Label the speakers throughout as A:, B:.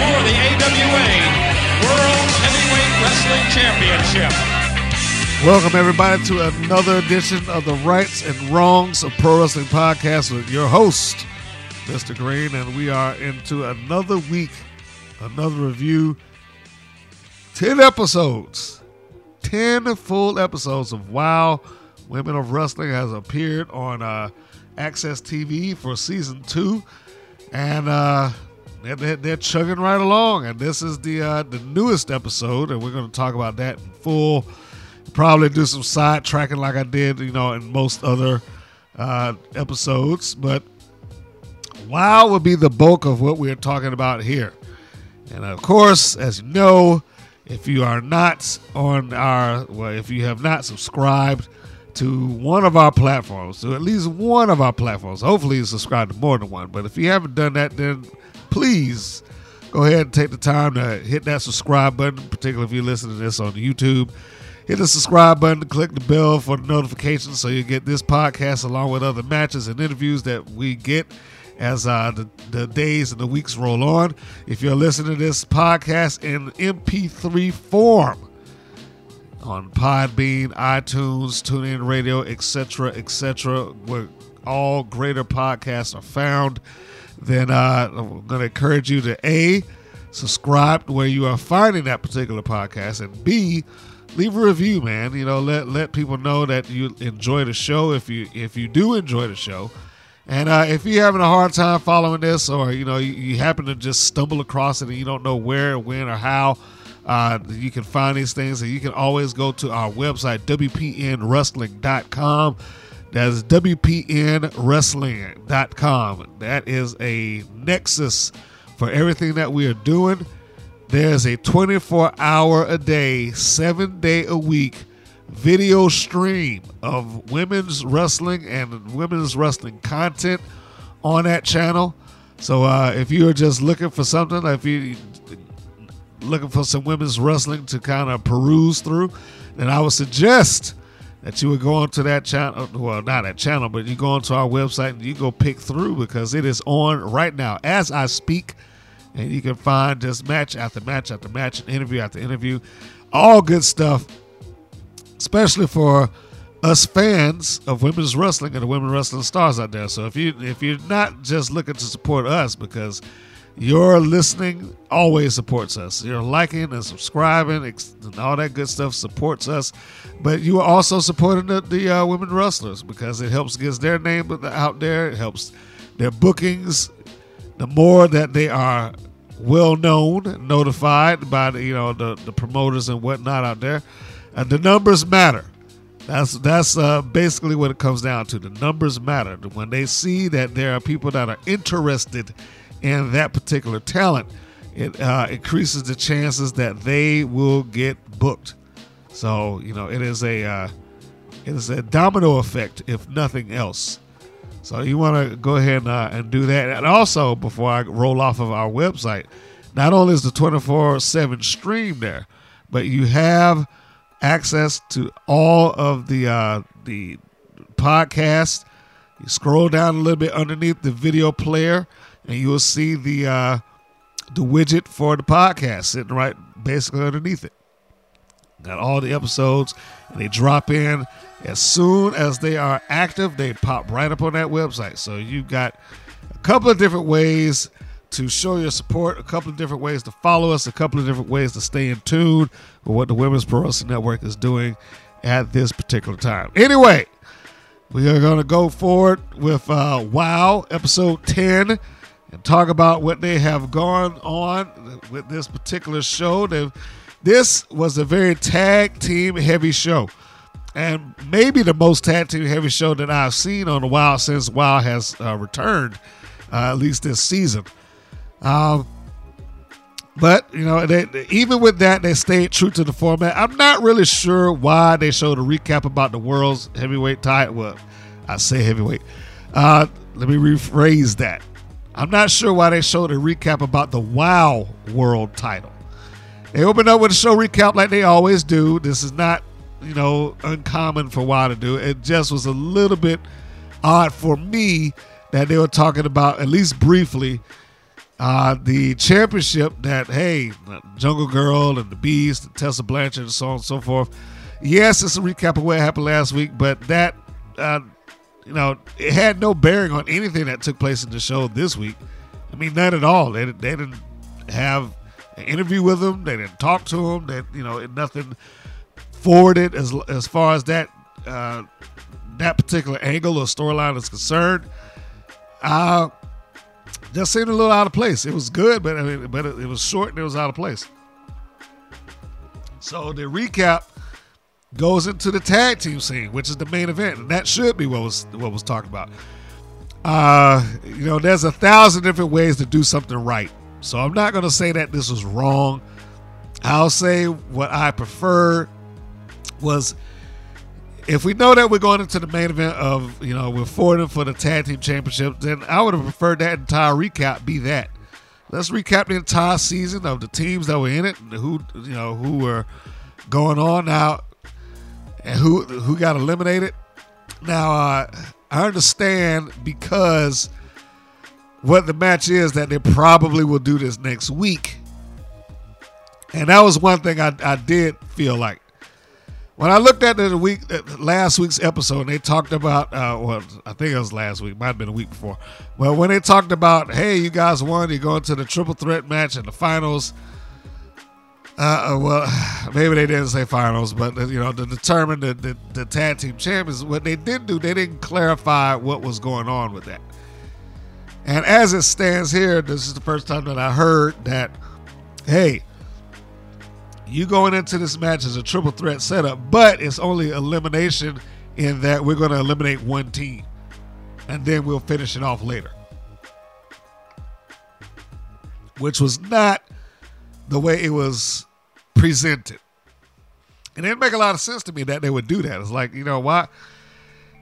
A: For the AWA World Heavyweight Wrestling Championship.
B: Welcome, everybody, to another edition of the Rights and Wrongs of Pro Wrestling Podcast with your host, Mr. Green. And we are into another week, another review. 10 episodes, 10 full episodes of Wow Women of Wrestling has appeared on uh, AXS TV for season two. And uh, they're, they're, they're chugging right along. And this is the, uh, the newest episode, and we're going to talk about that in full probably do some side tracking like I did, you know, in most other uh, episodes. But WoW would be the bulk of what we're talking about here. And of course, as you know, if you are not on our, well, if you have not subscribed to one of our platforms, to at least one of our platforms, hopefully you subscribe to more than one. But if you haven't done that, then please go ahead and take the time to hit that subscribe button, particularly if you're listening to this on YouTube hit the subscribe button, click the bell for the notifications so you get this podcast along with other matches and interviews that we get as uh, the, the days and the weeks roll on. If you're listening to this podcast in MP3 form on Podbean, iTunes, TuneIn Radio, etc., etc., where all greater podcasts are found, then uh, I'm going to encourage you to A, subscribe to where you are finding that particular podcast, and B, leave a review, man. You know, let let people know that you enjoy the show. If you if you do enjoy the show, and uh, if you're having a hard time following this, or you know you, you happen to just stumble across it and you don't know where, when, or how. Uh, you can find these things, and you can always go to our website, WPNWrestling.com. That's WPNWrestling.com. That is a nexus for everything that we are doing. There's a 24 hour a day, seven day a week video stream of women's wrestling and women's wrestling content on that channel. So uh, if you're just looking for something, if you're looking for some women's wrestling to kind of peruse through, then I would suggest that you would go onto that channel. Well, not that channel, but you go onto our website and you go pick through because it is on right now as I speak and you can find just match after match after match, and interview after interview, all good stuff, especially for us fans of women's wrestling and the women wrestling stars out there. So if you if you're not just looking to support us because your listening always supports us. Your liking and subscribing and all that good stuff supports us. But you are also supporting the, the uh, women wrestlers because it helps get their name out there. It helps their bookings the more that they are well known, notified by the, you know the, the promoters and whatnot out there, and the numbers matter. That's that's uh, basically what it comes down to. The numbers matter. When they see that there are people that are interested in that particular talent, it uh, increases the chances that they will get booked. So you know it is a uh, it is a domino effect, if nothing else. So you want to go ahead and, uh, and do that. And also, before I roll off of our website, not only is the 24 7 stream there, but you have access to all of the uh, the podcast. You scroll down a little bit underneath the video player, and you will see the uh, the widget for the podcast sitting right basically underneath it. Got all the episodes, and they drop in as soon as they are active. They pop right up on that website. So you've got a couple of different ways to show your support, a couple of different ways to follow us, a couple of different ways to stay in tune with what the Women's Pro Wrestling Network is doing at this particular time. Anyway, we are going to go forward with uh, WoW episode 10 and talk about what they have gone on with this particular show. This was a very tag team heavy show. And maybe the most tag team heavy show that I've seen on the WoW since WoW has uh, returned, uh, at least this season. Um, but you know, they, even with that, they stayed true to the format. I'm not really sure why they showed a recap about the world's heavyweight title. Well, I say heavyweight. Uh, let me rephrase that. I'm not sure why they showed a recap about the WoW World title. They opened up with a show recap like they always do. This is not, you know, uncommon for WoW to do. It just was a little bit odd for me that they were talking about, at least briefly, uh, the championship that, hey, Jungle Grrrl and the Beast, and Tessa Blanchard, and so on and so forth. Yes, it's a recap of what happened last week, but that, uh, you know, it had no bearing on anything that took place in the show this week. I mean, none at all. They, they didn't have an interview with him. They didn't talk to him. That you know, nothing forwarded as as far as that uh, that particular angle or storyline is concerned. Uh, just seemed a little out of place. It was good, but I mean, but it, it was short and it was out of place. So the recap goes into the tag team scene, which is the main event, and that should be what was what was talked about. Uh, you know, there's a thousand different ways to do something right. So I'm not going to say that this was wrong. I'll say what I prefer was if we know that we're going into the main event of, you know, we're forwarding for the tag team championship, then I would have preferred that entire recap be that. Let's recap the entire season of the teams that were in it, and who you know who were going on now, who who got eliminated. Now uh, I understand because what the match is that they probably will do this next week. And that was one thing I, I did feel like. When I looked at the week last week's episode, and they talked about, uh, well, I think it was last week, might have been a week before. Well, when they talked about, hey, you guys won, you're going to the triple threat match in the finals. Uh, well, maybe they didn't say finals, but you know, to determine the, the, the tag team champions, what they did do, they didn't clarify what was going on with that. And as it stands here, this is the first time that I heard that, hey, you going into this match as a triple threat setup, but it's only elimination in that we're going to eliminate one team and then we'll finish it off later. Which was not the way it was presented. It didn't make a lot of sense to me that they would do that. It's like, you know, why?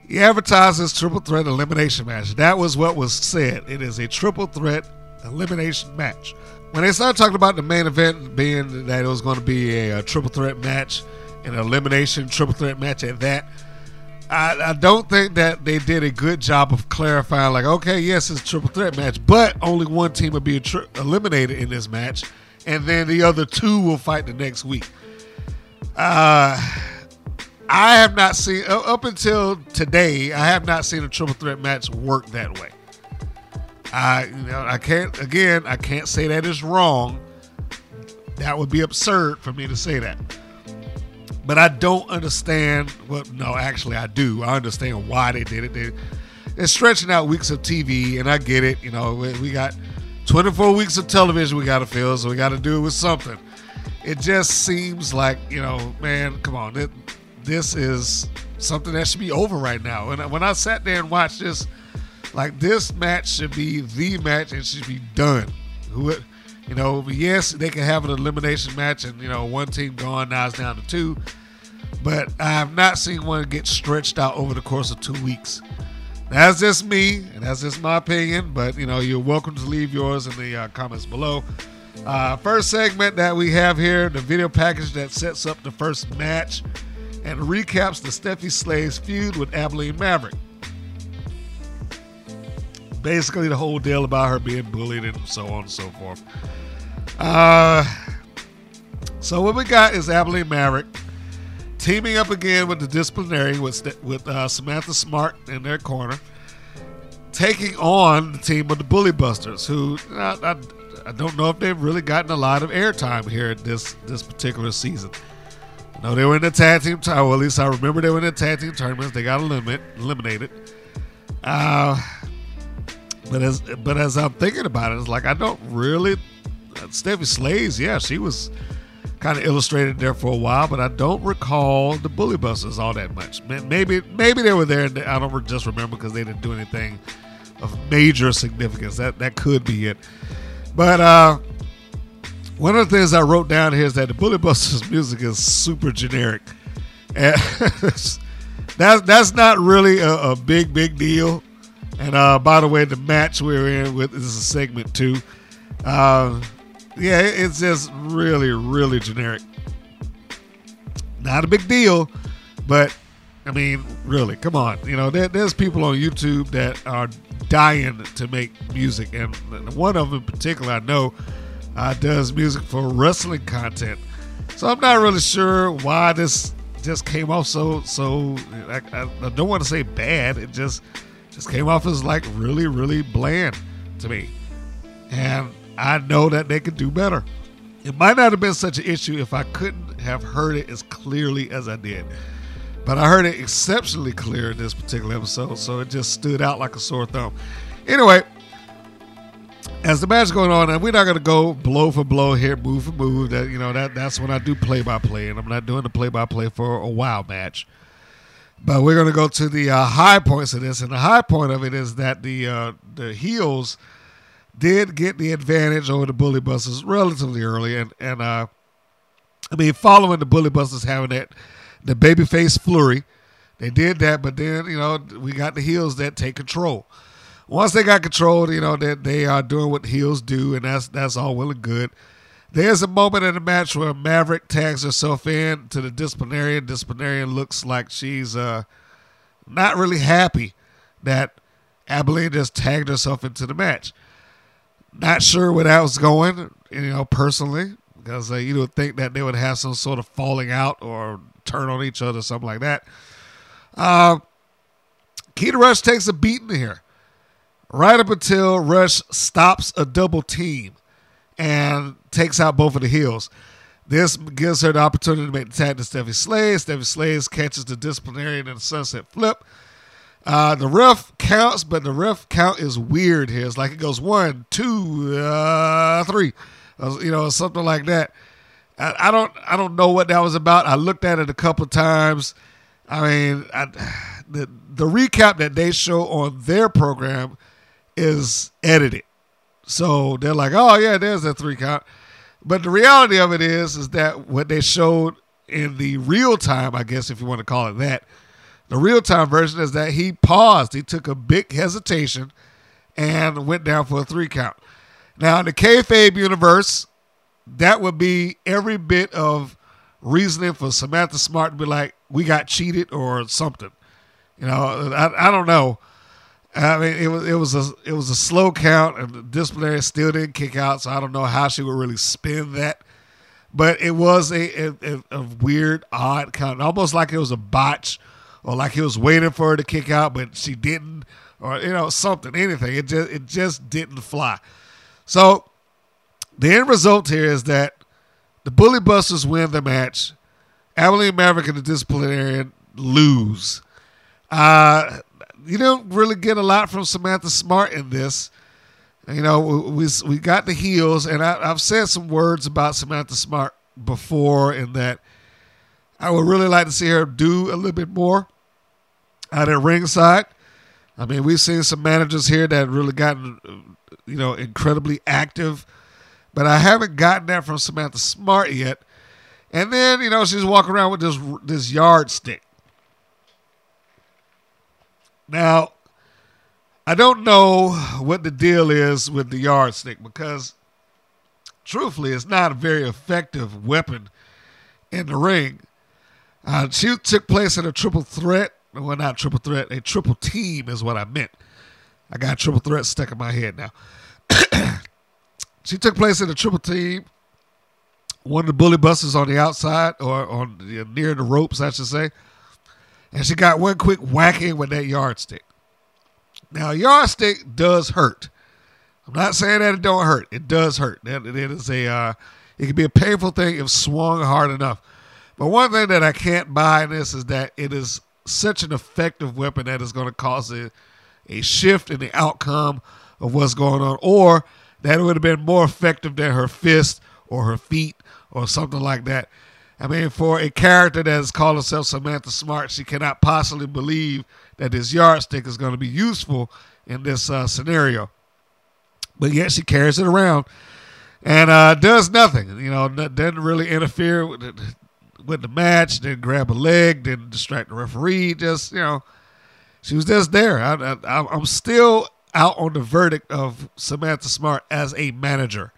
B: He advertised this triple threat elimination match. That was what was said. It is a triple threat elimination match. When they started talking about the main event being that it was going to be a, a triple threat match, an elimination triple threat match at that, I, I, don't think that they did a good job of clarifying, like, okay, yes, it's a triple threat match, but only one team will be tri- eliminated in this match, and then the other two will fight the next week. Uh, I have not seen up until today. I have not seen a triple threat match work that way. I, you know, I can't. Again, I can't say that is wrong. That would be absurd for me to say that. But I don't understand. Well, no, actually, I do. I understand why they did it. They, they're stretching out weeks of TV, and I get it. You know, we, we got 24 weeks of television we got to fill, so we got to do it with something. It just seems like, you know, man, come on. It, this is something that should be over right now. And when I sat there and watched this, like this match should be the match and should be done. Who, you know, yes, they can have an elimination match and you know one team gone now it's down to two, but I have not seen one get stretched out over the course of two weeks. That's just me, and that's just my opinion. But you know, you're welcome to leave yours in the uh, comments below. Uh, first segment that we have here, the video package that sets up the first match and recaps the Stephy Slays feud with Abilene Maverick. Basically, the whole deal about her being bullied and so on and so forth. Uh, so what we got is Abilene Maverick teaming up again with the disciplinarian with with uh, Samantha Smart in their corner, taking on the team of the Bully Busters, who I, I, I don't know if they've really gotten a lot of airtime here this this particular season. No, they were in the tag team. T- well, at least I remember they were in the tag team tournaments. They got eliminated. eliminated. Uh, but as but as I'm thinking about it, it's like I don't really. Uh, Stephy Slays, yeah, she was kind of illustrated there for a while, but I don't recall the Bully Busters all that much. Maybe maybe they were there, and I don't just remember because they didn't do anything of major significance. That that could be it. But uh, one of the things I wrote down here is that the Bully Busters music is super generic, and that's that's not really a, a big big deal. And uh, by the way, the match we're in with this is a segment two. Uh, yeah, it's just really really generic. Not a big deal, but I mean, really, come on. You know, there, there's people on YouTube that are dying to make music, and one of them in particular I know uh, does music for wrestling content. So I'm not really sure why this just came off so so. I, I, I don't want to say bad. It just just came off as like really really bland to me, and I know that they could do better. It might not have been such an issue if I couldn't have heard it as clearly as I did. But I heard it exceptionally clear in this particular episode, so it just stood out like a sore thumb. Anyway, as the match going on, and we're not going to go blow for blow here, move for move. That you know that that's when I do play by play, and I'm not doing the play by play for a while match. But we're going to go to the uh, high points of this, and the high point of it is that the uh, the heels did get the advantage over the Bully Busters relatively early, and and uh, I mean following the Bully Busters having that the babyface flurry, they did that, but then you know we got the heels that take control. Once they got control, you know that they are doing what heels do, and that's that's all well and good. There's a moment in the match where Maverick tags herself in to the disciplinarian. Disciplinarian looks like she's uh, not really happy that Abilene just tagged herself into the match. Not sure where that was going, you know, personally, because uh, you would think that they would have some sort of falling out or turn on each other, something like that. Uh, Keta Rush takes a beating here, right up until Rush stops a double team and takes out both of the heels. This gives her the opportunity to make the tag to Stephy Slays. Stephy Slays catches the disciplinarian in the sunset flip. Uh, the ref counts, but the ref count is weird here. It's like it goes one, two, uh, three, uh, you know, something like that. I, I don't, I don't know what that was about. I looked at it a couple times. I mean, I, the the recap that they show on their program is edited, so they're like, "Oh yeah, there's a three count." But the reality of it is, is that what they showed in the real time, I guess if you want to call it that, the real time version is that he paused. He took a big hesitation and went down for a three count. Now in the kayfabe universe, that would be every bit of reasoning for Samantha Smart to be like, "We got cheated" or something. You know, I, I don't know. I mean, it was it was a it was a slow count, and the disciplinarian still didn't kick out, so I don't know how she would really spin that. But it was a a, a weird, odd count, almost like it was a botch, or like he was waiting for her to kick out, but she didn't, or you know something, anything. It just it just didn't fly. So the end result here is that the Bully Busters win the match. Abilene Maverick and the disciplinarian lose. Uh, you don't really get a lot from Samantha Smart in this. You know, we we got the heels, and I, I've said some words about Samantha Smart before, in that I would really like to see her do a little bit more out at ringside. I mean, we've seen some managers here that really gotten, you know, incredibly active, but I haven't gotten that from Samantha Smart yet. And then, you know, she's walking around with this this yardstick. Now, I don't know what the deal is with the yardstick because, truthfully, it's not a very effective weapon in the ring. Uh, she took place in a triple threat. Well, not triple threat, a triple team is what I meant. I got triple threat stuck in my head now. she took place in a triple team. One of the bully busters on the outside or on the, near the ropes, I should say. And she got one quick whacking with that yardstick. Now, yardstick does hurt. I'm not saying that it don't hurt. It does hurt. It, it is a uh, it can be a painful thing if swung hard enough. But one thing that I can't buy in this is that it is such an effective weapon that is going to cause a, a shift in the outcome of what's going on, or that it would have been more effective than her fist or her feet or something like that. I mean, for a character that has called herself Samantha Smart, she cannot possibly believe that this yardstick is going to be useful in this uh, scenario. But yet she carries it around and uh, does nothing. You know, doesn't really interfere with with the match. Didn't grab a leg. Didn't distract the referee. Just you know, she was just there. I, I'm still out on the verdict of Samantha Smart as a manager.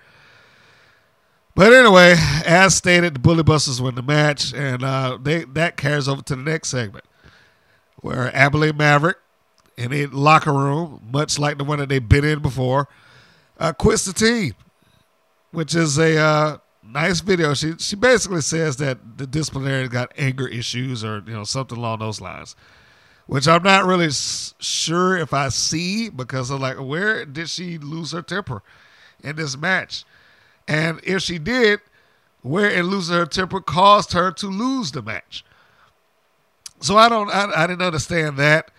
B: But anyway, as stated, the Bully Busters win the match, and uh, they that carries over to the next segment, where Abilene Maverick in a locker room, much like the one that they've been in before, uh, quits the team, which is a uh, nice video. She she basically says that the disciplinarian got anger issues or you know something along those lines, which I'm not really s- sure if I see because I'm like, where did she lose her temper in this match? And if she did, where in losing her temper caused her to lose the match. So I don't, I, I didn't understand that.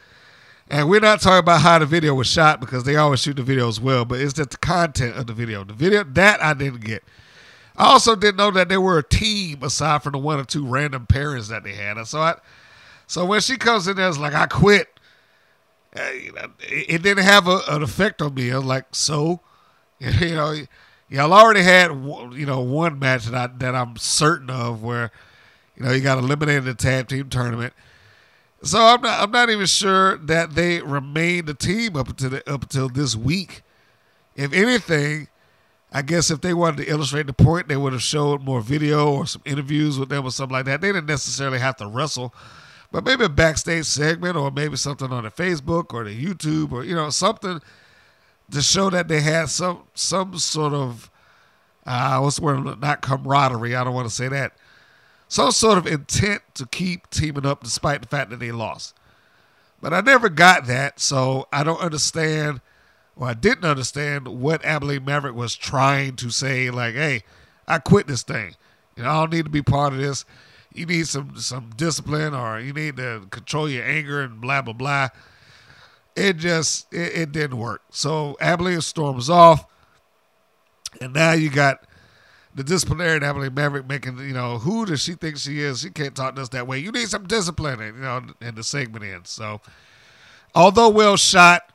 B: And we're not talking about how the video was shot because they always shoot the video as well, but it's just the content of the video. The video that I didn't get. I also didn't know that they were a team aside from the one or two random pairings that they had. And so I, so when she comes in there, it's like I quit. It, didn't have a, an effect on me. I was like, so, you know, y'all already had you know one match that I that I'm certain of where, you know, you got eliminated in the tag team tournament. So I'm not I'm not even sure that they remained a team up until the, up until this week. If anything, I guess if they wanted to illustrate the point, they would have showed more video or some interviews with them or something like that. They didn't necessarily have to wrestle, but maybe a backstage segment or maybe something on the Facebook or the YouTube or you know something to show that they had some some sort of uh, what's the word? Not camaraderie. I don't want to say that. Some sort of intent to keep teaming up despite the fact that they lost. But I never got that, so I don't understand, or I didn't understand what Abilene Maverick was trying to say. Like, hey, I quit this thing. You know, I don't need to be part of this. You need some some discipline, or you need to control your anger and blah blah blah. It just it, it didn't work. So Abilene storms off, and now you got the disciplinarian and Abilene Maverick making, you know, who does she think she is? She can't talk to us that way. You need some discipline, and, you know, and the segment ends. So, although well shot,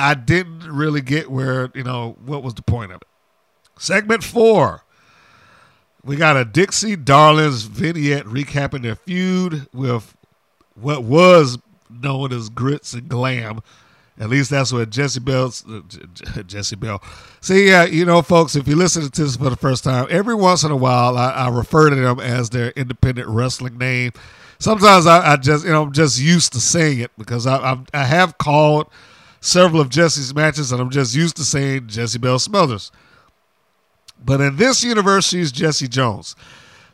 B: I didn't really get where, you know, what was the point of it. Segment four. We got a Dixie Darlings vignette recapping their feud with what was known as Grits and Glam. At least that's what Jessie Belle, uh, Jessie Belle. See, yeah, you know, folks, if you listen to this for the first time, every once in a while, I, I refer to them as their independent wrestling name. Sometimes I, I just, you know, I'm just used to saying it because I, I, I have called several of Jessie's matches, and I'm just used to saying Jessie Belle Smothers. But in this universe, she's Jessie Jones.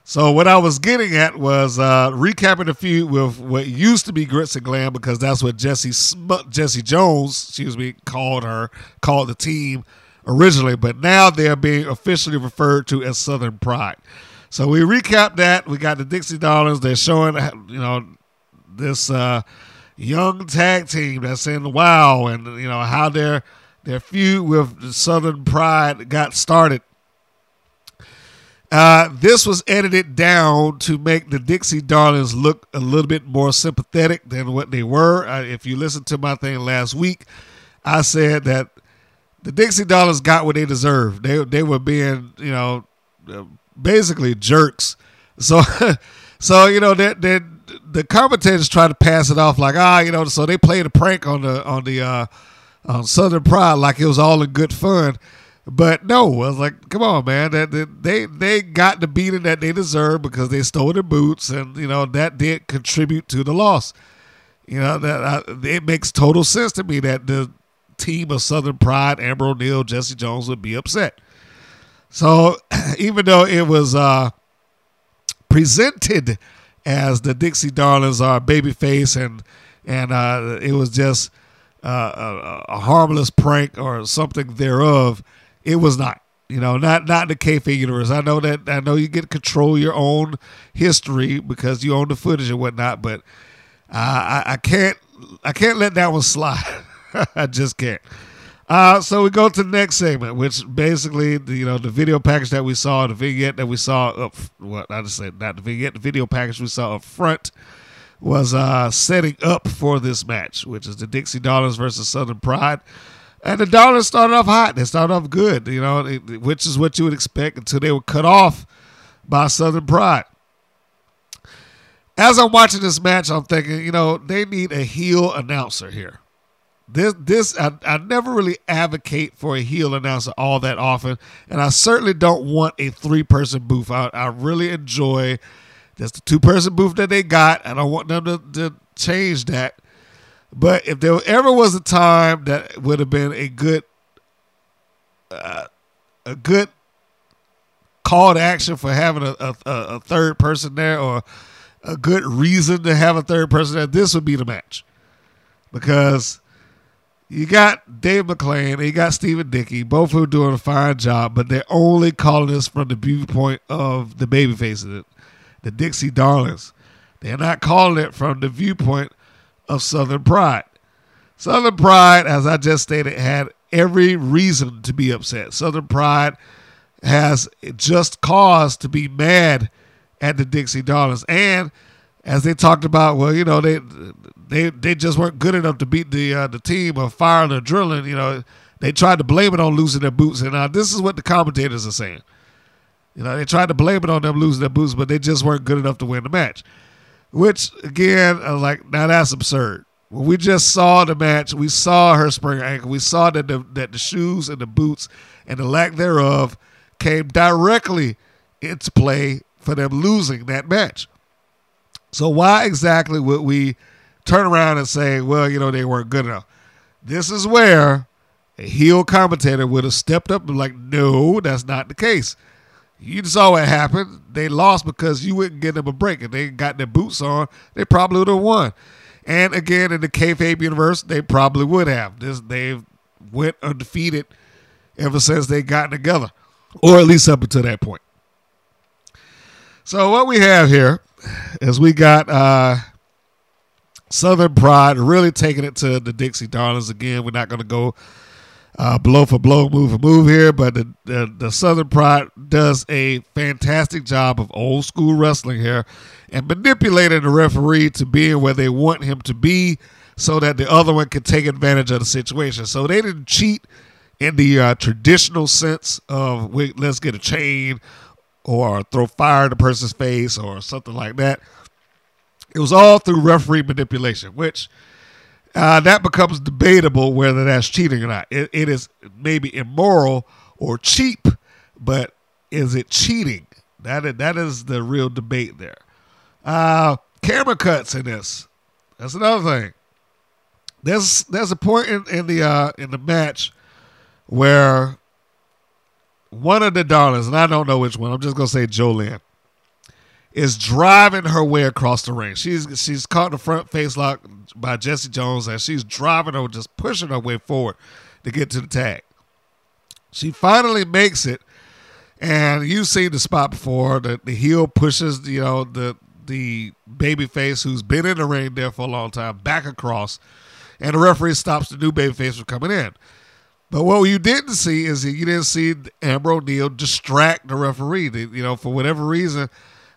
B: So what I was getting at was uh, recapping the feud with what used to be Grits and Glam because that's what Jessie Sm- Jessie Jones, excuse me, called her, called the team originally. But now they're being officially referred to as Southern Pride. So we recap that. We got the Dixie Darlings. They're showing, you know, this uh, young tag team that's in the WoW, and you know how their their feud with Southern Pride got started. Uh, this was edited down to make the Dixie Darlings look a little bit more sympathetic than what they were. Uh, if you listened to my thing last week, I said that the Dixie Darlings got what they deserved. They they were being, you know, uh, basically jerks. So, so you know that that the commentators try to pass it off like ah, you know, so they played a prank on the on the uh, on Southern Pride like it was all in good fun. But no, I was like, come on, man. That, they they got the beating that they deserved because they stole their boots, and you know that did contribute to the loss. You know that uh, it makes total sense to me that the team of Southern Pride, Amber O'Neal, Jessie Jones would be upset. So even though it was uh, presented as the Dixie Darlings are babyface and and uh, it was just uh, a, a harmless prank or something thereof, it was not. You know, not not the kayfabe universe. I know that I know you get control your own history because you own the footage and whatnot, but I, I can't I can't let that one slide. I just can't. Uh, so we go to the next segment, which basically, you know, the video package that we saw, the vignette that we saw up, what I just said, not the vignette, the video package we saw up front was uh, setting up for this match, which is the Dixie Darlings versus Southern Pride. And the Darlings started off hot. They started off good, you know, which is what you would expect until they were cut off by Southern Pride. As I'm watching this match, I'm thinking, you know, they need a heel announcer here. This, this, I, I never really advocate for a heel announcer all that often, and I certainly don't want a three-person booth. I, I really enjoy just the two-person booth that they got. I don't want them to, to change that. But if there ever was a time that would have been a good, uh, a good call to action for having a, a, a third person there, or a good reason to have a third person there, this would be the match because you got Dave McLane and you got Stephen Dickey, both of are doing a fine job, but they're only calling this from the viewpoint of the babyfaces, the Dixie Darlings. They're not calling it from the viewpoint of Southern Pride. Southern Pride, as I just stated, had every reason to be upset. Southern Pride has just cause to be mad at the Dixie Darlings. And as they talked about, well, you know, they they they just weren't good enough to beat the uh, the team of Fire and Adrenaline. You know, they tried to blame it on losing their boots, and uh, this is what the commentators are saying. You know, they tried to blame it on them losing their boots, but they just weren't good enough to win the match. Which again, uh, like now that's absurd. When we just saw the match, we saw her spring ankle. We saw that the that the shoes and the boots and the lack thereof came directly into play for them losing that match. So why exactly would we turn around and say, well, you know, they weren't good enough? This is where a heel commentator would have stepped up and like, no, that's not the case. You saw what happened. They lost because you wouldn't give them a break. If they got their boots on, they probably would have won. And again, in the kayfabe universe, they probably would have. This they went undefeated ever since they got together, or at least up until that point. So what we have here is we got uh, Southern Pride really taking it to the Dixie Darlings again. We're not going to go uh, blow for blow, move for move here, but the, the, the Southern Pride does a fantastic job of old school wrestling here and manipulating the referee to being where they want him to be so that the other one can take advantage of the situation. So they didn't cheat in the uh, traditional sense of let's get a chain or throw fire in the person's face or something like that. It was all through referee manipulation, which uh, that becomes debatable whether that's cheating or not. It, it is maybe immoral or cheap, but is it cheating? That is, that is the real debate there. Uh, camera cuts in this. That's another thing. There's there's a point in, in the uh, in the match where one of the Darlings, and I don't know which one, I'm just gonna say Jolene, is driving her way across the ring. She's she's caught in the front face lock by Jessie Jones, and she's driving her, just pushing her way forward to get to the tag. She finally makes it, and you've seen the spot before. The the heel pushes, you know, the the baby face who's been in the ring there for a long time back across, and the referee stops the new baby face from coming in. But what you didn't see is you didn't see Amber O'Neal distract the referee. You know, for whatever reason,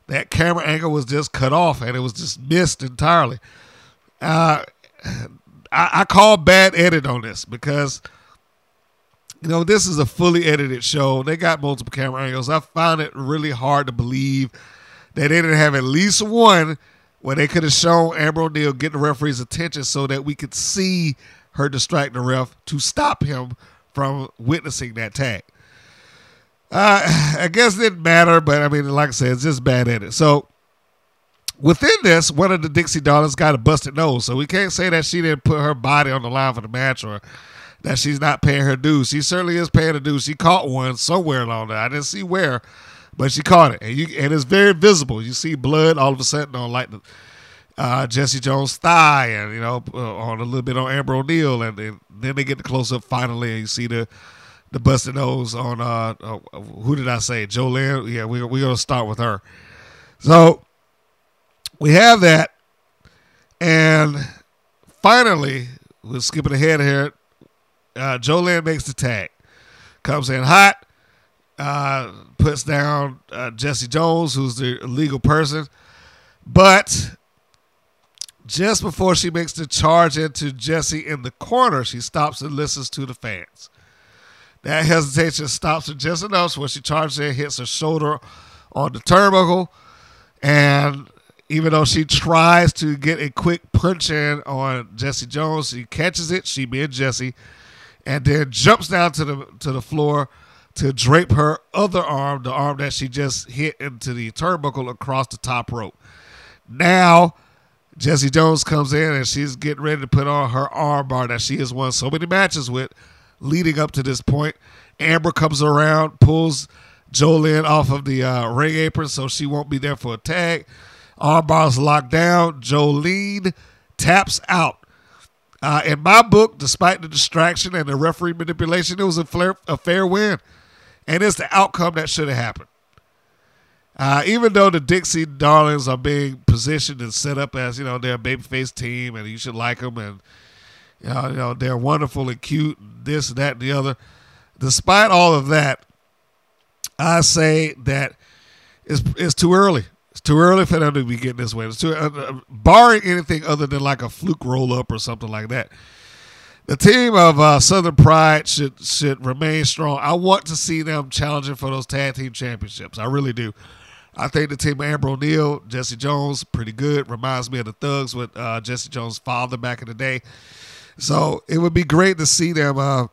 B: that camera angle was just cut off and it was just missed entirely. Uh, I, I call bad edit on this because you know this is a fully edited show. They got multiple camera angles. I found it really hard to believe that they didn't have at least one where they could have shown Amber O'Neal get the referee's attention so that we could see her distract the ref to stop him from witnessing that tag. Uh, I guess it didn't matter, but I mean, like I said, it's just bad at it. So within this, one of the Dixie Darlings got a busted nose, so we can't say that she didn't put her body on the line for the match or that she's not paying her dues. She certainly is paying her dues. She caught one somewhere along there. I didn't see where, but she caught it, and you and it's very visible. You see blood all of a sudden on like the uh, Jessie Jones' thigh, and you know, uh, on a little bit on Amber O'Neal, and, and then they get the close up finally, and you see the the busted nose on uh, uh who did I say? Jolene. Yeah, we we're gonna start with her. So we have that, and finally, we're skipping ahead here. uh, Jolene makes the tag, comes in hot, uh, puts down uh, Jessie Jones, who's the legal person, but just before she makes the charge into Jessie in the corner, she stops and listens to the fans. That hesitation stops her just enough so when she charges in, hits her shoulder on the turnbuckle, and even though she tries to get a quick punch in on Jessie Jones, she catches it. She being Jessie, and then jumps down to the to the floor to drape her other arm, the arm that she just hit into the turnbuckle across the top rope. Now, Jessie Jones comes in and she's getting ready to put on her armbar that she has won so many matches with leading up to this point. Amber comes around, pulls Jolene off of the uh, ring apron so she won't be there for a tag. Armbar's locked down. Jolene taps out. Uh, in my book, despite the distraction and the referee manipulation, it was a, fair, a fair win. And it's the outcome that should have happened. Uh, even though the Dixie Darlings are being positioned and set up as, you know, they're a babyface team and you should like them and, you know, you know they're wonderful and cute, this, and that, the other. Despite all of that, I say that it's, it's too early. It's too early for them to be getting this way. It's too, uh, barring anything other than like a fluke roll up or something like that. The team of uh, Southern Pride should should remain strong. I want to see them challenging for those tag team championships. I really do. I think the team of Amber O'Neal, Jessie Jones, pretty good. Reminds me of the Thugs with uh, Jessie Jones' father back in the day. So it would be great to see them uh,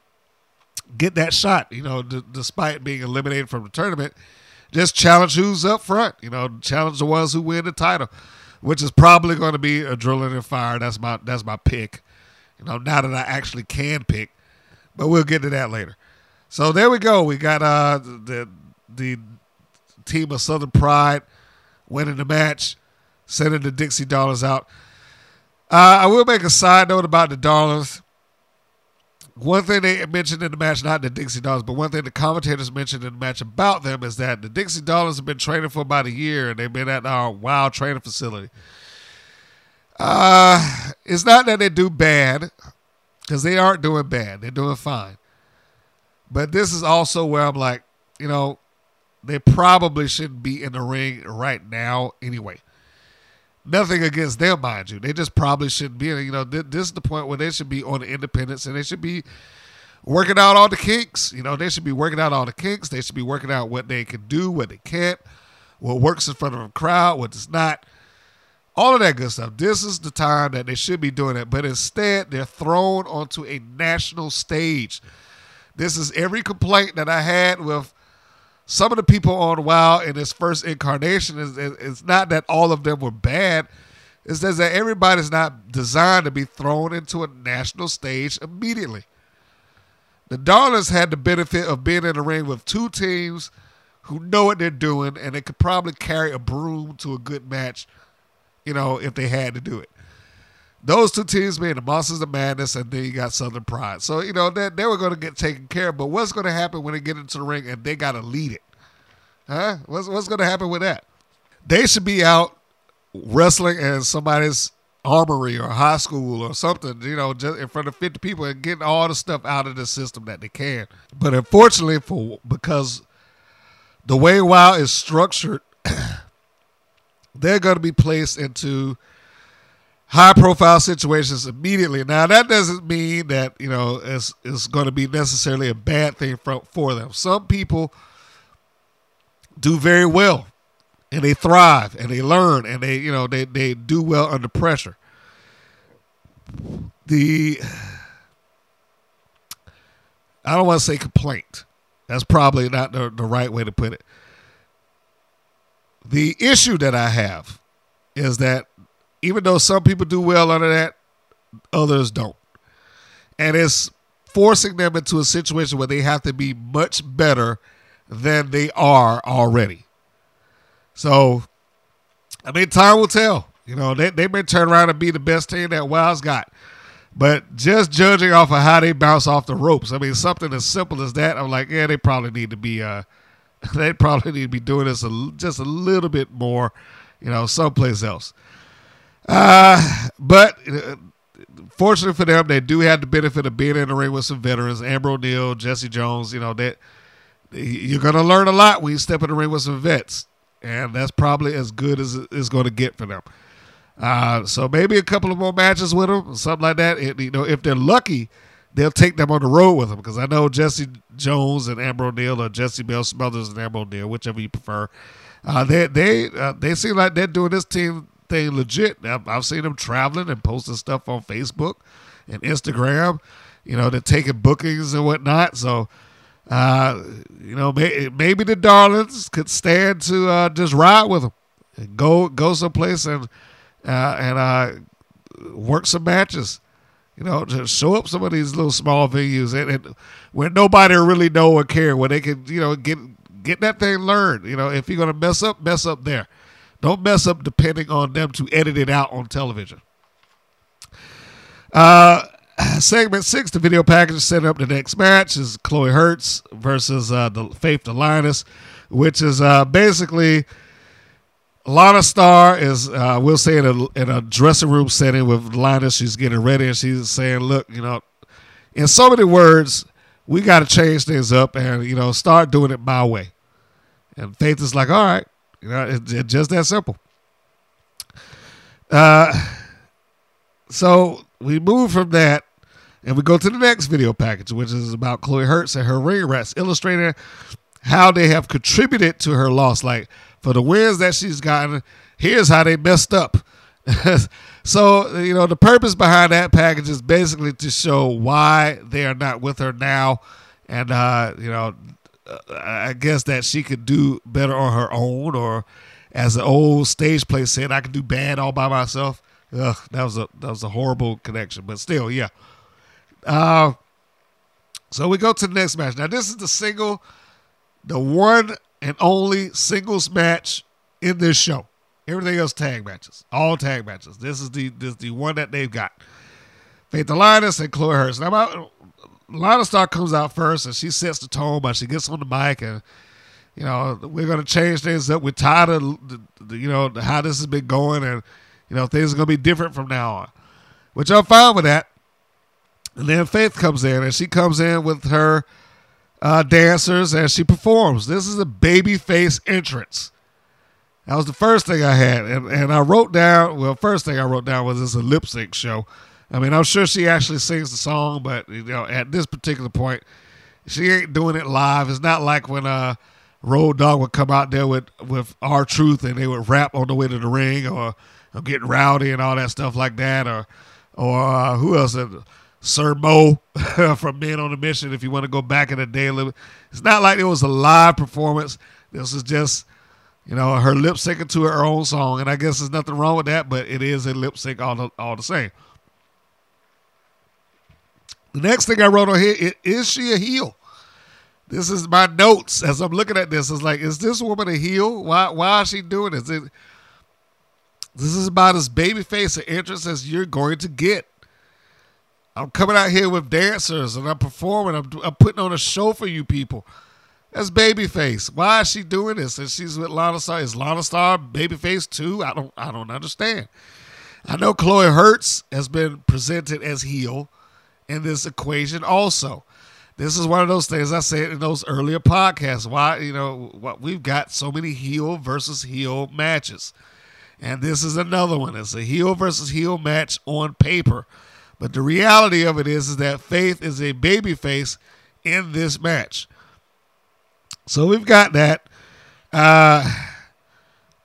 B: get that shot. You know, d- despite being eliminated from the tournament, just challenge who's up front. You know, challenge the ones who win the title, which is probably going to be Adrenaline and fire. That's my that's my pick. You know, now that I actually can pick, but we'll get to that later. So there we go. We got uh the the team of Southern Pride winning the match, sending the Dixie Dollars out. Uh, I will make a side note about the Dollars. One thing they mentioned in the match, not the Dixie Dollars, but one thing the commentators mentioned in the match about them is that the Dixie Dollars have been training for about a year and they've been at our wild training facility. Uh, it's not that they do bad, because they aren't doing bad. They're doing fine. But this is also where I'm like, you know, they probably shouldn't be in the ring right now anyway. Nothing against them, mind you. They just probably shouldn't be. You know, th- this is the point where they should be on the independence and they should be working out all the kinks. You know, they should be working out all the kinks. They should be working out what they can do, what they can't, what works in front of a crowd, what does not all of that good stuff. This is the time that they should be doing it, but instead they're thrown onto a national stage. This is every complaint that I had with some of the people on WoW in its first incarnation. Is it's not that all of them were bad. It's just that everybody's not designed to be thrown into a national stage immediately. The Darlings had the benefit of being in the ring with two teams who know what they're doing, and they could probably carry a broom to a good match you know, if they had to do it. Those two teams being the Monsters of Madness, and then you got Southern Pride. So, you know, they, they were going to get taken care of. But what's going to happen when they get into the ring and they got to lead it? Huh? What's, what's going to happen with that? They should be out wrestling in somebody's armory or high school or something, you know, just in front of 50 people and getting all the stuff out of the system that they can. But unfortunately, for because the way WoW is structured, they're going to be placed into high profile situations immediately. Now that doesn't mean that you know it's it's going to be necessarily a bad thing for for them. Some people do very well and they thrive and they learn and they you know they they do well under pressure. The I don't want to say complaint. That's probably not the, the right way to put it. The issue that I have is that even though some people do well under that, others don't. And it's forcing them into a situation where they have to be much better than they are already. So, I mean, time will tell. You know, they, they may turn around and be the best team that WoW's got. But just judging off of how they bounce off the ropes, I mean, something as simple as that, I'm like, yeah, they probably need to be uh, they probably need to be doing this a, just a little bit more, you know, someplace else. Uh, but uh, fortunately for them, they do have the benefit of being in the ring with some veterans, Amber O'Neal, Jessie Jones. You know that you're going to learn a lot when you step in the ring with some vets, and that's probably as good as it's going to get for them. Uh, so maybe a couple of more matches with them, something like that. It, you know, if they're lucky, they'll take them on the road with them because I know Jessie Jones and Amber O'Neal or Jessie Belle Smothers and Amber O'Neal, whichever you prefer. Uh, they they uh, they seem like they're doing this team thing legit. I've, I've seen them traveling and posting stuff on Facebook and Instagram. You know, they're taking bookings and whatnot. So, uh, you know, may, maybe the Darlings could stand to uh, just ride with them, and go go someplace and uh, and uh, work some matches. You know, just show up some of these little small venues and, and where nobody really know or care, where they can, you know, get get that thing learned. You know, if you're gonna mess up, mess up there. Don't mess up depending on them to edit it out on television. Uh, segment six, the video package setting up the next match is Chloe Hurtz versus uh, the Faith the Lioness, which is uh, basically Lana Star is, uh, we'll say, in a, in a dressing room setting with Lioness. She's getting ready and she's saying, Look, you know, in so many words, we got to change things up and, you know, start doing it my way. And Faith is like, All right, you know, it's it just that simple. Uh, so we move from that and we go to the next video package, which is about Chloe Hurtz and her ring rats, illustrating how they have contributed to her loss. Like for the wins that she's gotten, here's how they messed up. so, you know, the purpose behind that package is basically to show why they are not with her now. And, uh, you know, I guess that she could do better on her own, or as the old stage play said, I could do bad all by myself. Ugh, that was a that was a horrible connection, but still, yeah. Uh, so we go to the next match. Now this is the single, the one and only singles match in this show. Everything else tag matches, all tag matches. This is the this is the one that they've got. Faith the Lioness and Chloe Hurtz. Now, Lana Star comes out first and she sets the tone, but she gets on the mic and you know we're gonna change things up. We're tired of the, the, you know how this has been going, and you know things are gonna be different from now on, which I'm fine with that. And then Faith comes in and she comes in with her uh, dancers and she performs. This is a baby face entrance. That was the first thing I had, and and I wrote down. Well, first thing I wrote down was this a lip sync show. I mean, I'm sure she actually sings the song, but you know, at this particular point, she ain't doing it live. It's not like when uh Road Dog would come out there with with R-Truth and they would rap on the way to the ring or, get rowdy and all that stuff like that, or or uh, who else? Sir Mo from Men on a Mission. If you want to go back in the day a little, it's not like it was a live performance. This is just you know her lip syncing to her own song, and I guess there's nothing wrong with that, but it is a lip sync all the, all the same. The next thing I wrote on here is she a heel? This is my notes as I'm looking at this. It's like, is this woman a heel? Why why is she doing this? It, this is about as babyface an interest as you're going to get. I'm coming out here with dancers and I'm performing. I'm, I'm putting on a show for you people. That's babyface. Why is she doing this? And she's with Lana Star. Is Lana Star babyface too? I don't I don't understand. I know Chloe Hurtz has been presented as heel in this equation also. This is one of those things I said in those earlier podcasts. Why, you know, what we've got so many heel versus heel matches. And this is another one. It's a heel versus heel match on paper. But the reality of it is, is that Faith is a babyface in this match. So we've got that. Uh,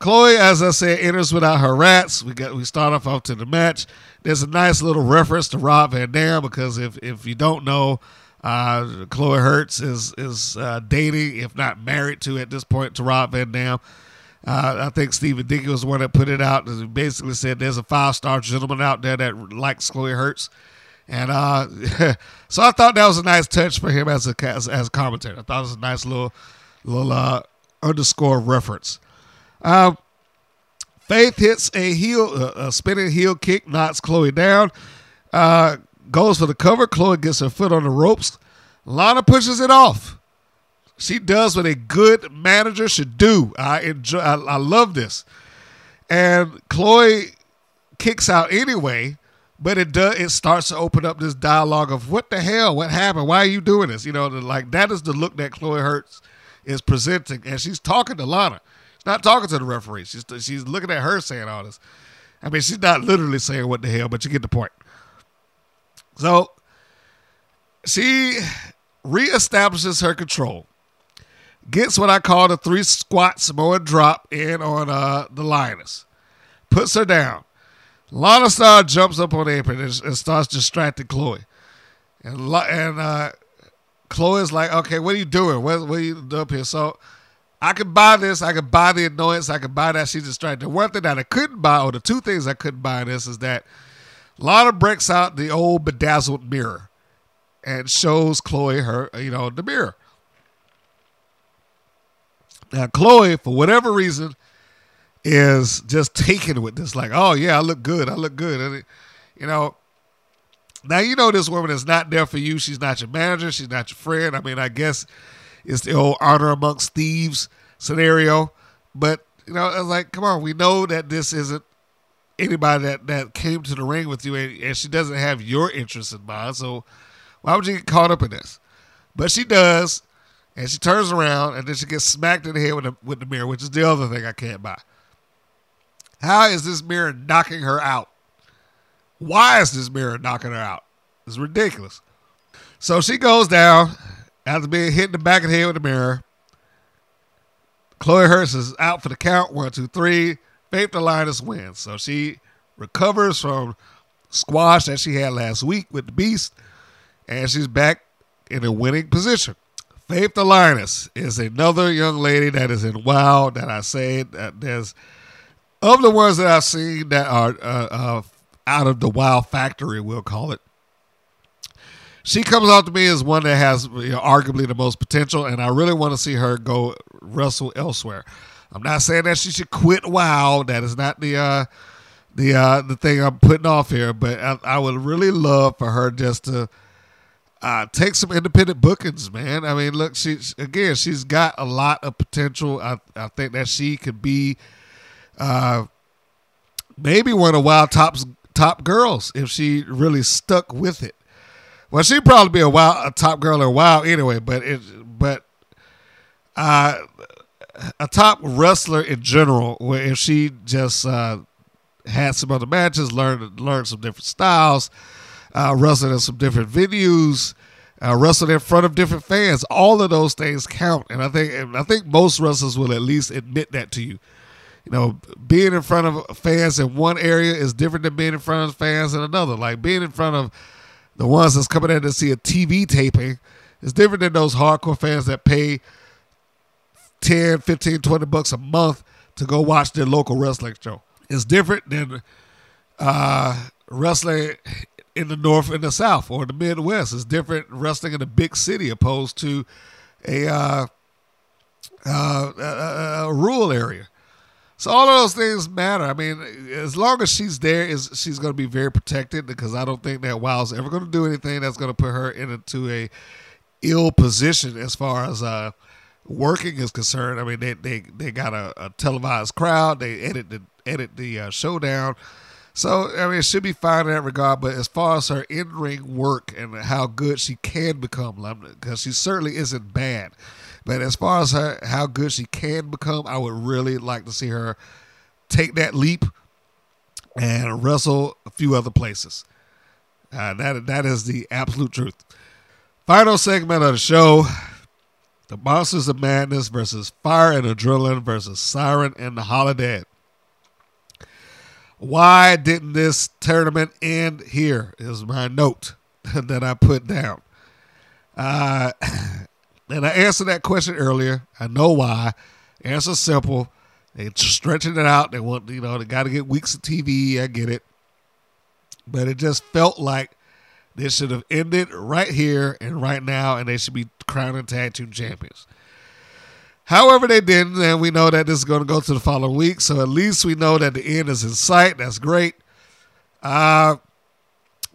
B: Chloe, as I said, enters without her rats. We got we start off off to the match. There's a nice little reference to Rob Van Dam because if if you don't know, uh, Chloe Hurtz is is uh, dating, if not married to at this point, to Rob Van Dam. Uh, I think Stephen Dickey was the one that put it out. He basically said there's a five star gentleman out there that likes Chloe Hurtz. And uh, so I thought that was a nice touch for him as a as, as commentator. I thought it was a nice little little uh, underscore reference. Um, Faith hits a heel, uh, a spinning heel kick, knocks Chloe down. Uh, goes for the cover. Chloe gets her foot on the ropes. Lana pushes it off. She does what a good manager should do. I enjoy. I, I love this. And Chloe kicks out anyway, but it does it starts to open up this dialogue of what the hell, what happened, why are you doing this? You know, like that is the look that Chloe Hurtz is presenting, and she's talking to Lana. Not talking to the referee. She's she's looking at her saying all this. I mean, she's not literally saying what the hell, but you get the point. So she reestablishes her control, gets what I call the three squat Samoan drop in on uh, the lioness, puts her down. Lana Star jumps up on the apron and, and starts distracting Chloe. And and uh, Chloe's like, okay, what are you doing? What, what are you doing up here? So I could buy this. I could buy the annoyance. I could buy that she's distracted. The one thing that I couldn't buy, or the two things I couldn't buy in this, is that Lana breaks out the old bedazzled mirror and shows Chloe her, you know, the mirror. Now, Chloe, for whatever reason, is just taken with this, like, oh yeah, I look good, I look good, and you know. Now you know this woman is not there for you. She's not your manager. She's not your friend. I mean, I guess it's the old honor amongst thieves scenario. But you know, it's like, come on, we know that this isn't anybody that that came to the ring with you, and, and she doesn't have your interest in mind. So why would you get caught up in this? But she does, and she turns around, and then she gets smacked in the head with with the mirror, which is the other thing I can't buy. How is this mirror knocking her out? Why is this mirror knocking her out? It's ridiculous. So she goes down after being hit in the back of the head with the mirror. Chloe Hurtz is out for the count. One, two, three. Faith the Lioness wins. So she recovers from squash that she had last week with the Beast, and she's back in a winning position. Faith the Lioness is another young lady that is in WoW that I say that there's of the ones that I've seen that are uh, uh, out of the WoW factory, we'll call it. She comes out to me as one that has you know, arguably the most potential, and I really want to see her go wrestle elsewhere. I'm not saying that she should quit WoW. That is not the uh, the uh, the thing I'm putting off here, but I, I would really love for her just to uh, take some independent bookings, man. I mean, look, she again, she's got a lot of potential. I I think that she could be uh, maybe one of WoW top's top girls if she really stuck with it. Well, she'd probably be a WoW a top girl in WoW anyway, but it but uh, a top wrestler in general, where if she just uh, had some other matches, learned learned some different styles, uh, wrestled in some different venues, uh, wrestled in front of different fans, all of those things count, and I think and I think most wrestlers will at least admit that to you. You know, being in front of fans in one area is different than being in front of fans in another. Like being in front of the ones that's coming in to see a TV taping is different than those hardcore fans that pay 10, 15, 20 bucks a month to go watch their local wrestling show. It's different than uh, wrestling in the north and the south or the Midwest. It's different wrestling in a big city opposed to a, uh, uh, a, a rural area. So all of those things matter. I mean, as long as she's there, is she's going to be very protected because I don't think that WoW's ever going to do anything that's going to put her into a ill position as far as uh, working is concerned. I mean, they they, they got a, a televised crowd. They edit the edit the uh, showdown. So I mean, it should be fine in that regard. But as far as her in ring work and how good she can become, because she certainly isn't bad. But as far as her how good she can become, I would really like to see her take that leap and wrestle a few other places. Uh, that that is the absolute truth. Final segment of the show: the Monsters of Madness versus Fire and Adrenaline versus Siren and the Holiday. Why didn't this tournament end here? Is my note that I put down. Uh, and I answered that question earlier. I know why. Answer simple. They stretching it out. They want, you know, they got to get weeks of TV. I get it. But it just felt like this should have ended right here and right now, and they should be crowning tag team champions. However, they didn't, and we know that this is going to go to the following week. So at least we know that the end is in sight. That's great. Uh,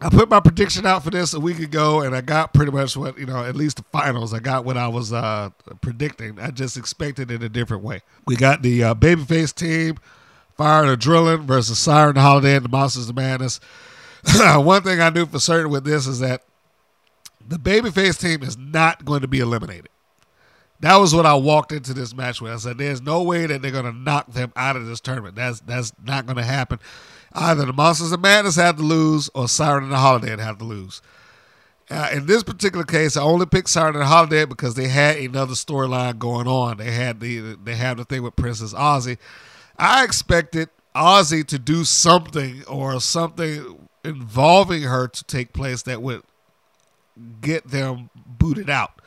B: I put my prediction out for this a week ago, and I got pretty much what you know. At least the finals, I got what I was uh, predicting. I just expected it a different way. We got the uh, babyface team, Fire and Adrenaline versus Siren Holiday and the Monsters of Madness. one thing I knew for certain with this is that the babyface team is not going to be eliminated. That was what I walked into this match with. I said, "There's no way that they're going to knock them out of this tournament. That's that's not going to happen. Either the Monsters of Madness had to lose, or Siren and the Holiday had to lose." Uh, in this particular case, I only picked Siren and the Holiday because they had another storyline going on. They had the they had the thing with Princess Aussie. I expected Aussie to do something or something involving her to take place that would get them booted out.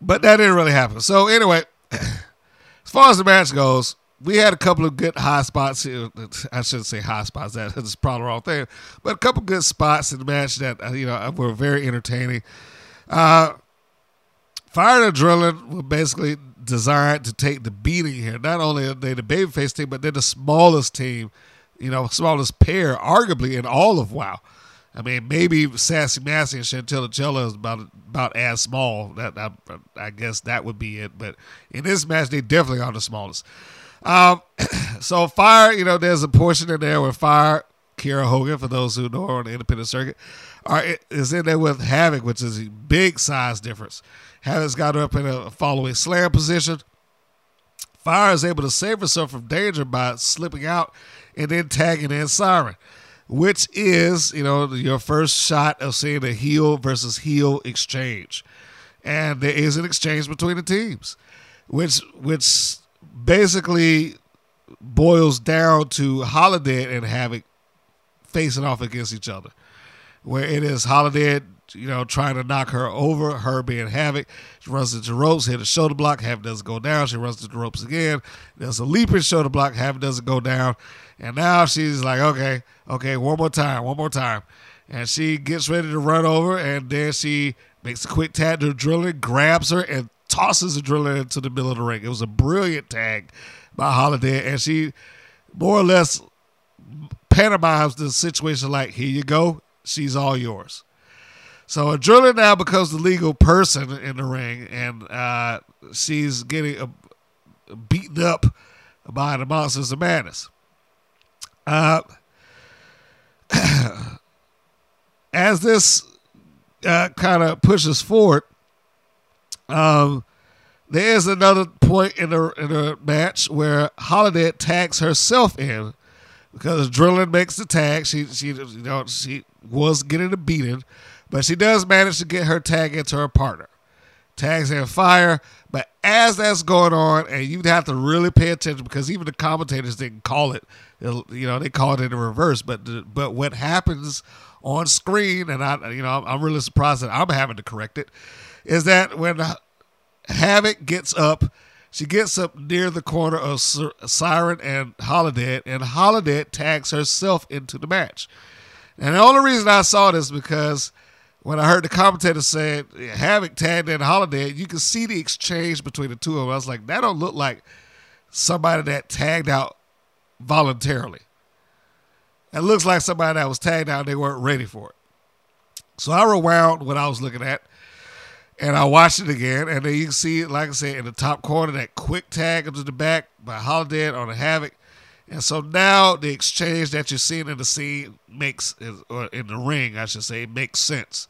B: But that didn't really happen. So anyway, as far as the match goes, we had a couple of good high spots. Here. I shouldn't say high spots. That's probably the wrong thing. But a couple good spots in the match that uh, you know were very entertaining. Uh, Fire and Adrenaline were basically designed to take the beating here. Not only are they the babyface team, but they're the smallest team, you know, smallest pair, arguably in all of WoW. I mean, maybe Sassy Massy and Chantilly Chella is about about as small. That I, I, guess that would be it. But in this match, they definitely are the smallest. Um, so Fire, you know, there's a portion in there where Fire, Kiera Hogan, for those who know her on the independent circuit, are is in there with Havoc, which is a big size difference. Havoc's got her up in a fallaway slam position. Fire is able to save herself from danger by slipping out and then tagging in Siren which is, you know, your first shot of seeing a heel versus heel exchange. And there is an exchange between the teams, which which basically boils down to Holiday and Havoc facing off against each other. Where it is Holiday, you know, trying to knock her over, her being Havoc. She runs into ropes, hit a shoulder block, Havoc doesn't go down. She runs into the ropes again. There's a leaping shoulder block, Havoc doesn't go down. And now she's like, okay, okay, one more time, one more time. And she gets ready to run over, and then she makes a quick tag to Adrenaline, grabs her, and tosses Adrenaline into the middle of the ring. It was a brilliant tag by Holiday, and she more or less pantomimes the situation like, here you go, she's all yours. So Adrenaline now becomes the legal person in the ring, and uh, she's getting uh, beaten up by the Monsters of Madness. Uh, as this uh, kind of pushes forward, um, there is another point in the in the match where Holiday tags herself in because Adrenaline makes the tag. She she you know she was getting a beating, but she does manage to get her tag into her partner. Tags in fire, but as that's going on, and you'd have to really pay attention because even the commentators didn't call it you know, they called it in reverse. But but what happens on screen, and I, you know, I'm really surprised that I'm having to correct it, is that when Havoc gets up, she gets up near the corner of Siren and Holiday, and Holiday tags herself into the match. And the only reason I saw this because when I heard the commentator say Havoc tagged in Holiday, you can see the exchange between the two of them. I was like, that don't look like somebody that tagged out voluntarily. It looks like somebody that was tagged out, they weren't ready for it. So I rewound what I was looking at and I watched it again. And then you can see, like I said, in the top corner, that quick tag into the back by Holiday on the Havoc. And so now the exchange that you're seeing in the scene makes, or in the ring, I should say, makes sense.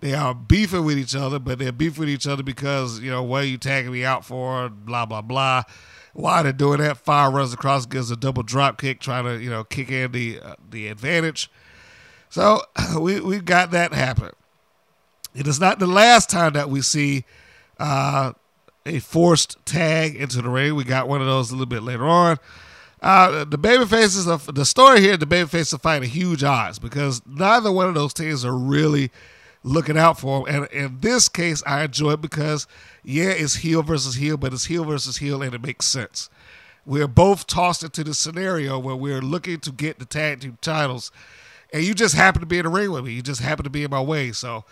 B: They are beefing with each other, but they're beefing with each other because, you know, what are you tagging me out for? Blah, blah, blah. While they're doing that, Fire runs across, gives a double drop kick, trying to you know kick in the uh, the advantage. So we we got that happening. It is not the last time that we see uh, a forced tag into the ring. We got one of those a little bit later on. Uh, the baby faces of the story here, the baby faces are fighting huge odds because neither one of those teams are really looking out for him. And in this case, I enjoy it because, yeah, it's heel versus heel, but it's heel versus heel, and it makes sense. We're both tossed into the scenario where we're looking to get the tag team titles, and you just happen to be in the ring with me. You just happen to be in my way. So,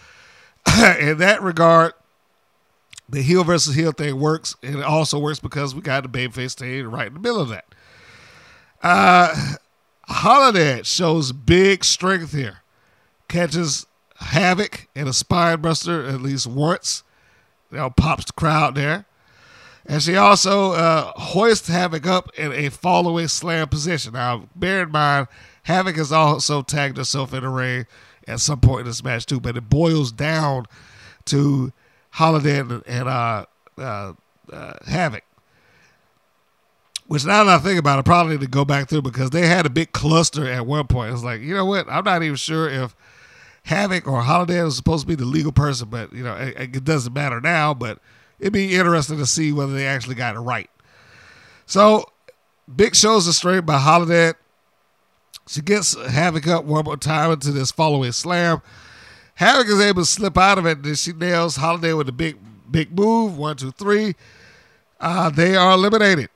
B: in that regard, the heel versus heel thing works, and it also works because we got the babyface team right in the middle of that. Uh, Holiday shows big strength here, catches Havoc and a spine buster at least once. You know, pops the crowd there. And she also uh, hoists Havoc up in a fallaway slam position. Now, bear in mind, Havoc has also tagged herself in the ring at some point in this match too, but it boils down to Holiday and, and uh, uh, uh, Havoc. Which now that I think about it, I probably need to go back through because they had a big cluster at one point. It's like, you know what? I'm not even sure if Havoc or Holiday was supposed to be the legal person, but you know, it, it doesn't matter now. But it'd be interesting to see whether they actually got it right. So, big shows straight by Holiday. She gets Havoc up one more time into this fallaway slam. Havoc is able to slip out of it, and then she nails Holiday with a big, big move. One, two, three. Uh, they are eliminated.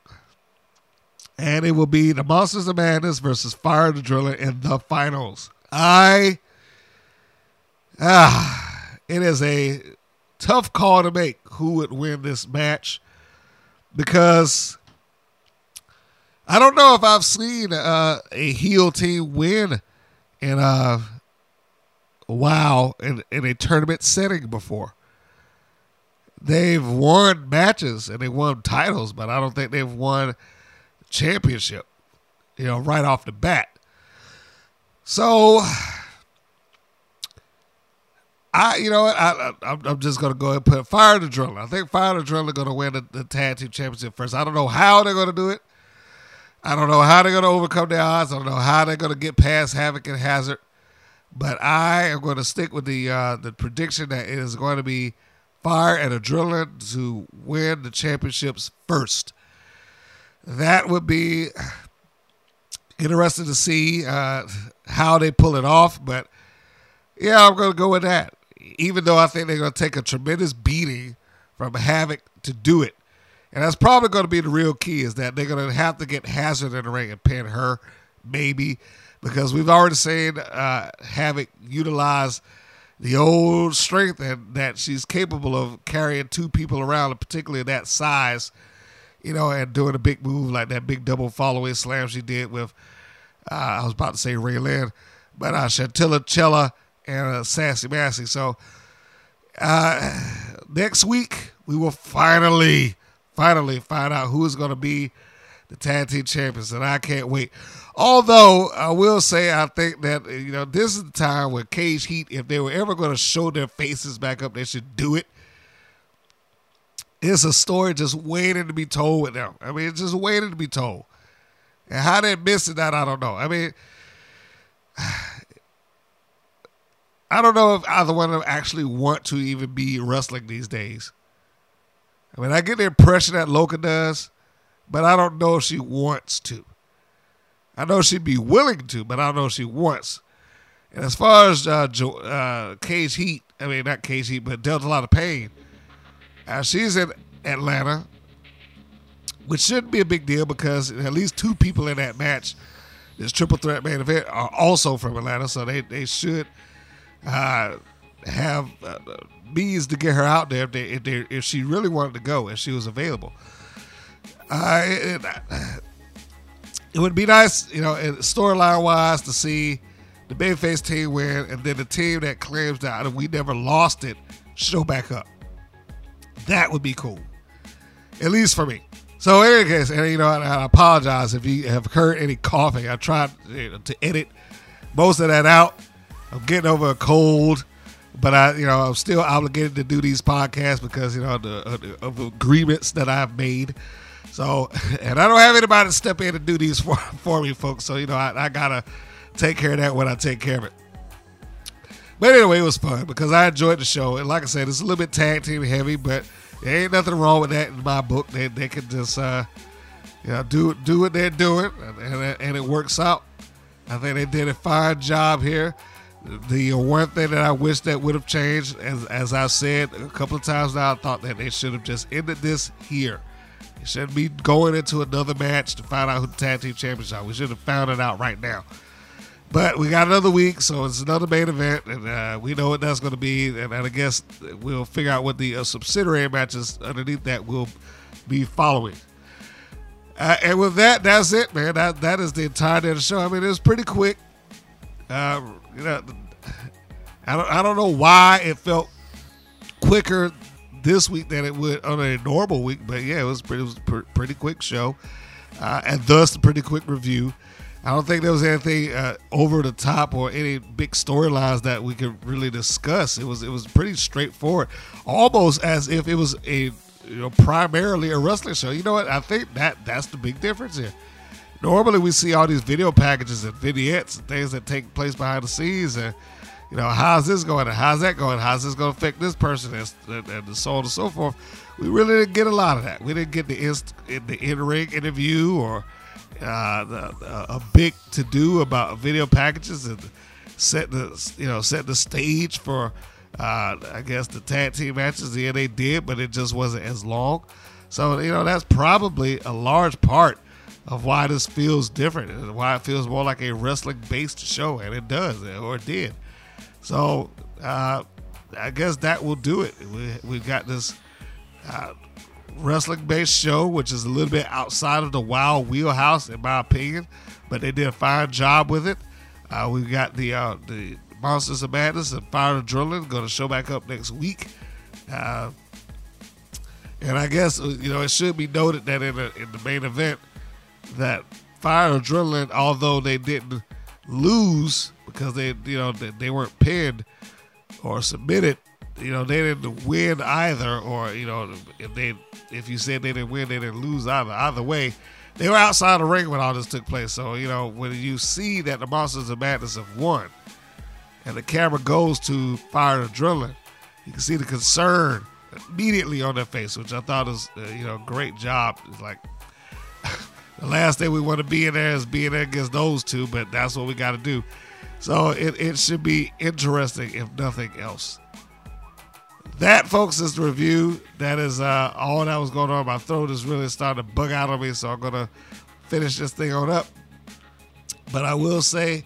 B: And it will be the Monsters of Madness versus Fire and Adrenaline in the finals. I ah, it is a tough call to make who would win this match because I don't know if I've seen uh, a heel team win in a wow in, in a tournament setting before. They've won matches and they won titles, but I don't think they've won championship, you know, right off the bat. So I, you know? I, I, I'm just to go and put Fire and Adrenaline. I think Fire and Adrenaline going to win the, the tag team championship first. I don't know how they're to do it. I don't know how they're going to overcome their odds. I don't know how they're going to get past Havoc and Hazard. But I am going to stick with the uh, the prediction that it is going to be Fire and Adrenaline to win the championships first. That would be interesting to see uh, how they pull it off. But yeah, I'm going to go with that even though I think they're going to take a tremendous beating from Havoc to do it. And that's probably going to be the real key is that they're going to have to get Hazard in the ring and pin her, maybe, because we've already seen uh, Havoc utilize the old strength and that she's capable of carrying two people around, particularly that size, you know, and doing a big move like that big double fallaway slam she did with, uh, I was about to say Ray Lynn, but uh, Chantilly Chella and uh, Sassy Massy. So uh, next week we will finally, finally find out who is going to be the tag team champions, and I can't wait. Although I will say, I think that you know this is the time when Cage Heat, if they were ever going to show their faces back up, they should do it. It's a story just waiting to be told with them. I mean, it's just waiting to be told. And how they missed that, I don't know. I mean, I don't know if either one of them actually want to even be wrestling these days. I mean, I get the impression that Loka does, but I don't know if she wants to. I know she'd be willing to, but I don't know if she wants. And as far as uh, jo- uh, Cage Heat, I mean, not Cage Heat, but Delta Lotta Pain. Uh, she's in Atlanta, which shouldn't be a big deal because at least two people in that match, this triple threat main event, are also from Atlanta, so they, they should – uh, have uh, means to get her out there if, they, if, they, if she really wanted to go and she was available. Uh, it, it, would be nice, you know, storyline wise, to see the Babyface team win, and then the team that claims that we never lost it show back up. That would be cool, at least for me. So, in any case, and you know, I, I apologize if you have heard any coughing. I tried you know, to edit most of that out I'm getting over a cold, but I, you know, I'm still obligated to do these podcasts because you know the, uh, the of agreements that I've made. So, and I don't have anybody to step in and do these for, for me, folks. So, you know, I, I gotta take care of that when I take care of it. But anyway, it was fun because I enjoyed the show. And like I said, it's a little bit tag team heavy, but there ain't nothing wrong with that in my book. They, they can just, uh, you know, do do what they're doing, and, and, and it works out. I think they did a fine job here. The one thing that I wish that would have changed, as as I said a couple of times now, I thought that they should have just ended this here. It shouldn't be going into another match to find out who the tag team champions are. We should have found it out right now. But we got another week, so it's another main event, and uh, we know what that's going to be. And, and, I guess we'll figure out what the uh, subsidiary matches underneath that will be following. Uh, and with that, that's it, man. That that is the entirety of the show. I mean, it was pretty quick. Uh, you know, I don't I don't know why it felt quicker this week than it would on a normal week. But yeah, it was pretty, it was pr- pretty quick show, uh, and thus a pretty quick review. I don't think there was anything uh, over the top or any big storylines that we could really discuss. It was it was pretty straightforward, almost as if it was a you know primarily a wrestling show. You know what? I think that that's the big difference here. Normally, we see all these video packages and vignettes and things that take place behind the scenes, and you know how's this going and how's that going, how's this going to affect this person, and, and so on and so forth. We really didn't get a lot of that. We didn't get the inst- the in ring interview or uh, the, a big to do about video packages and set the you know set the stage for uh, I guess the tag team matches. Yeah, they did, but it just wasn't as long. So you know that's probably a large part of why this feels different and why it feels more like a wrestling based show, and it does or it did. So uh, I guess that will do it. We we got this. Uh, wrestling based show, which is a little bit outside of the wild wheelhouse, in my opinion. But they did a fine job with it. Uh, we got the uh, the Monsters of Madness and Fire Adrenaline going to show back up next week. Uh, and I guess uh, you know it should be noted that in, a, in the main event that Fire Adrenaline, although they didn't lose because they you know they, they weren't pinned or submitted, you know they didn't win either, or you know if they if you said they didn't win, they didn't lose either. Either way, they were outside the ring when all this took place. So you know when you see that the Monsters of Madness have won, and the camera goes to Fire Adrenaline, you can see the concern immediately on their face, which I thought was uh, you know great job. It's like. The last thing we want to be in there is being there against those two, but that's what we got to do. So it, it should be interesting, if nothing else. That, folks, is the review. That is uh, all that was going on. My throat is really starting to bug out on me, so I'm going to finish this thing on up. But I will say,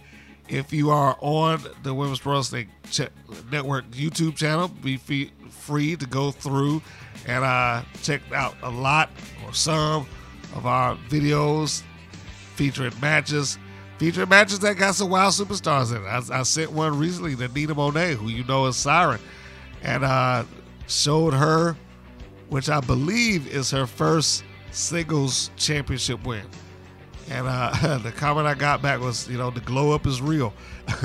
B: if you are on the Women's Pro Wrestling Ch- Network YouTube channel, be free, free to go through and uh, check out a lot or some of our videos featuring matches, featuring matches that got some wild superstars in it. I, I sent one recently to Nina Monet, who you know is Siren and uh, showed her, which I believe is her first singles championship win. And uh, the comment I got back was, you know, the glow up is real.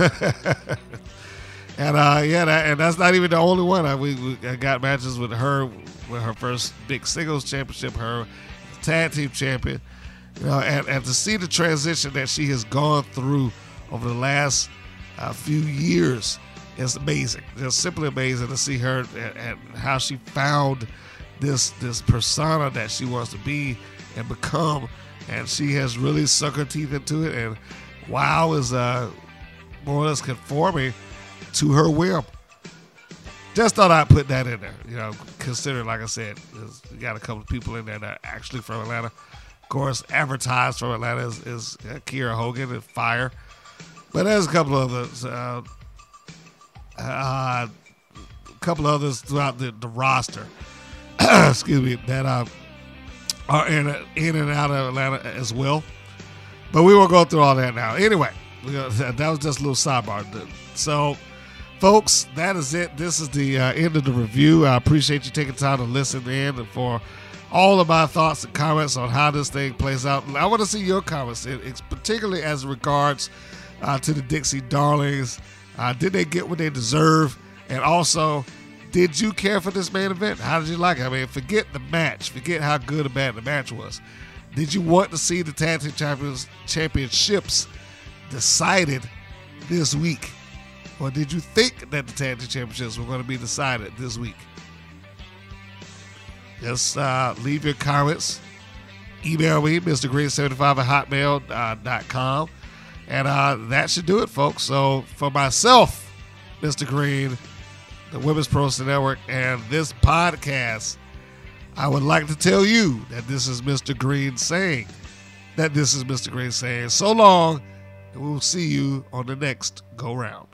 B: and uh, yeah, that, and that's not even the only one. I, we, we got matches with her with her first big singles championship, her tag team champion. You know, and, and to see the transition that she has gone through over the last uh, few years is amazing. It's simply amazing to see her and, and, how she found this this persona that she wants to be and become, and she has really sunk her teeth into it. And WoW is uh, more or less conforming to her whim. Just thought I'd put that in there. You know, consider like I said, we got a couple of people in there that are actually from Atlanta. Of course, advertised from Atlanta is, is uh, Kiera Hogan and Fire. But there's a couple of others. Uh, uh, a couple others throughout the, the roster. excuse me, that uh, are in, in and out of Atlanta as well. But we won't go through all that now. Anyway, that was just a little sidebar. So, folks, that is it. This is the uh, end of the review. I appreciate you taking time to listen in and for all of my thoughts and comments on how this thing plays out. I want to see your comments, it's particularly as regards uh, to the Dixie Darlings uh, did they get what they deserve? And also, did you care for this main event? How did you like it? I mean, forget the match. Forget how good or bad the match was. Did you want to see the tag team champions championships decided this week? Or did you think that the tag team championships were going to be decided this week? Just uh, leave your comments. Email me, Mr. Green75 at hotmail.com. And uh, that should do it, folks. So for myself, Mr. Green, the Women's Pro Wrestling Network, and this podcast, I would like to tell you that this is Mr. Green saying that this is Mr. Green saying so long, and we'll see you on the next go round.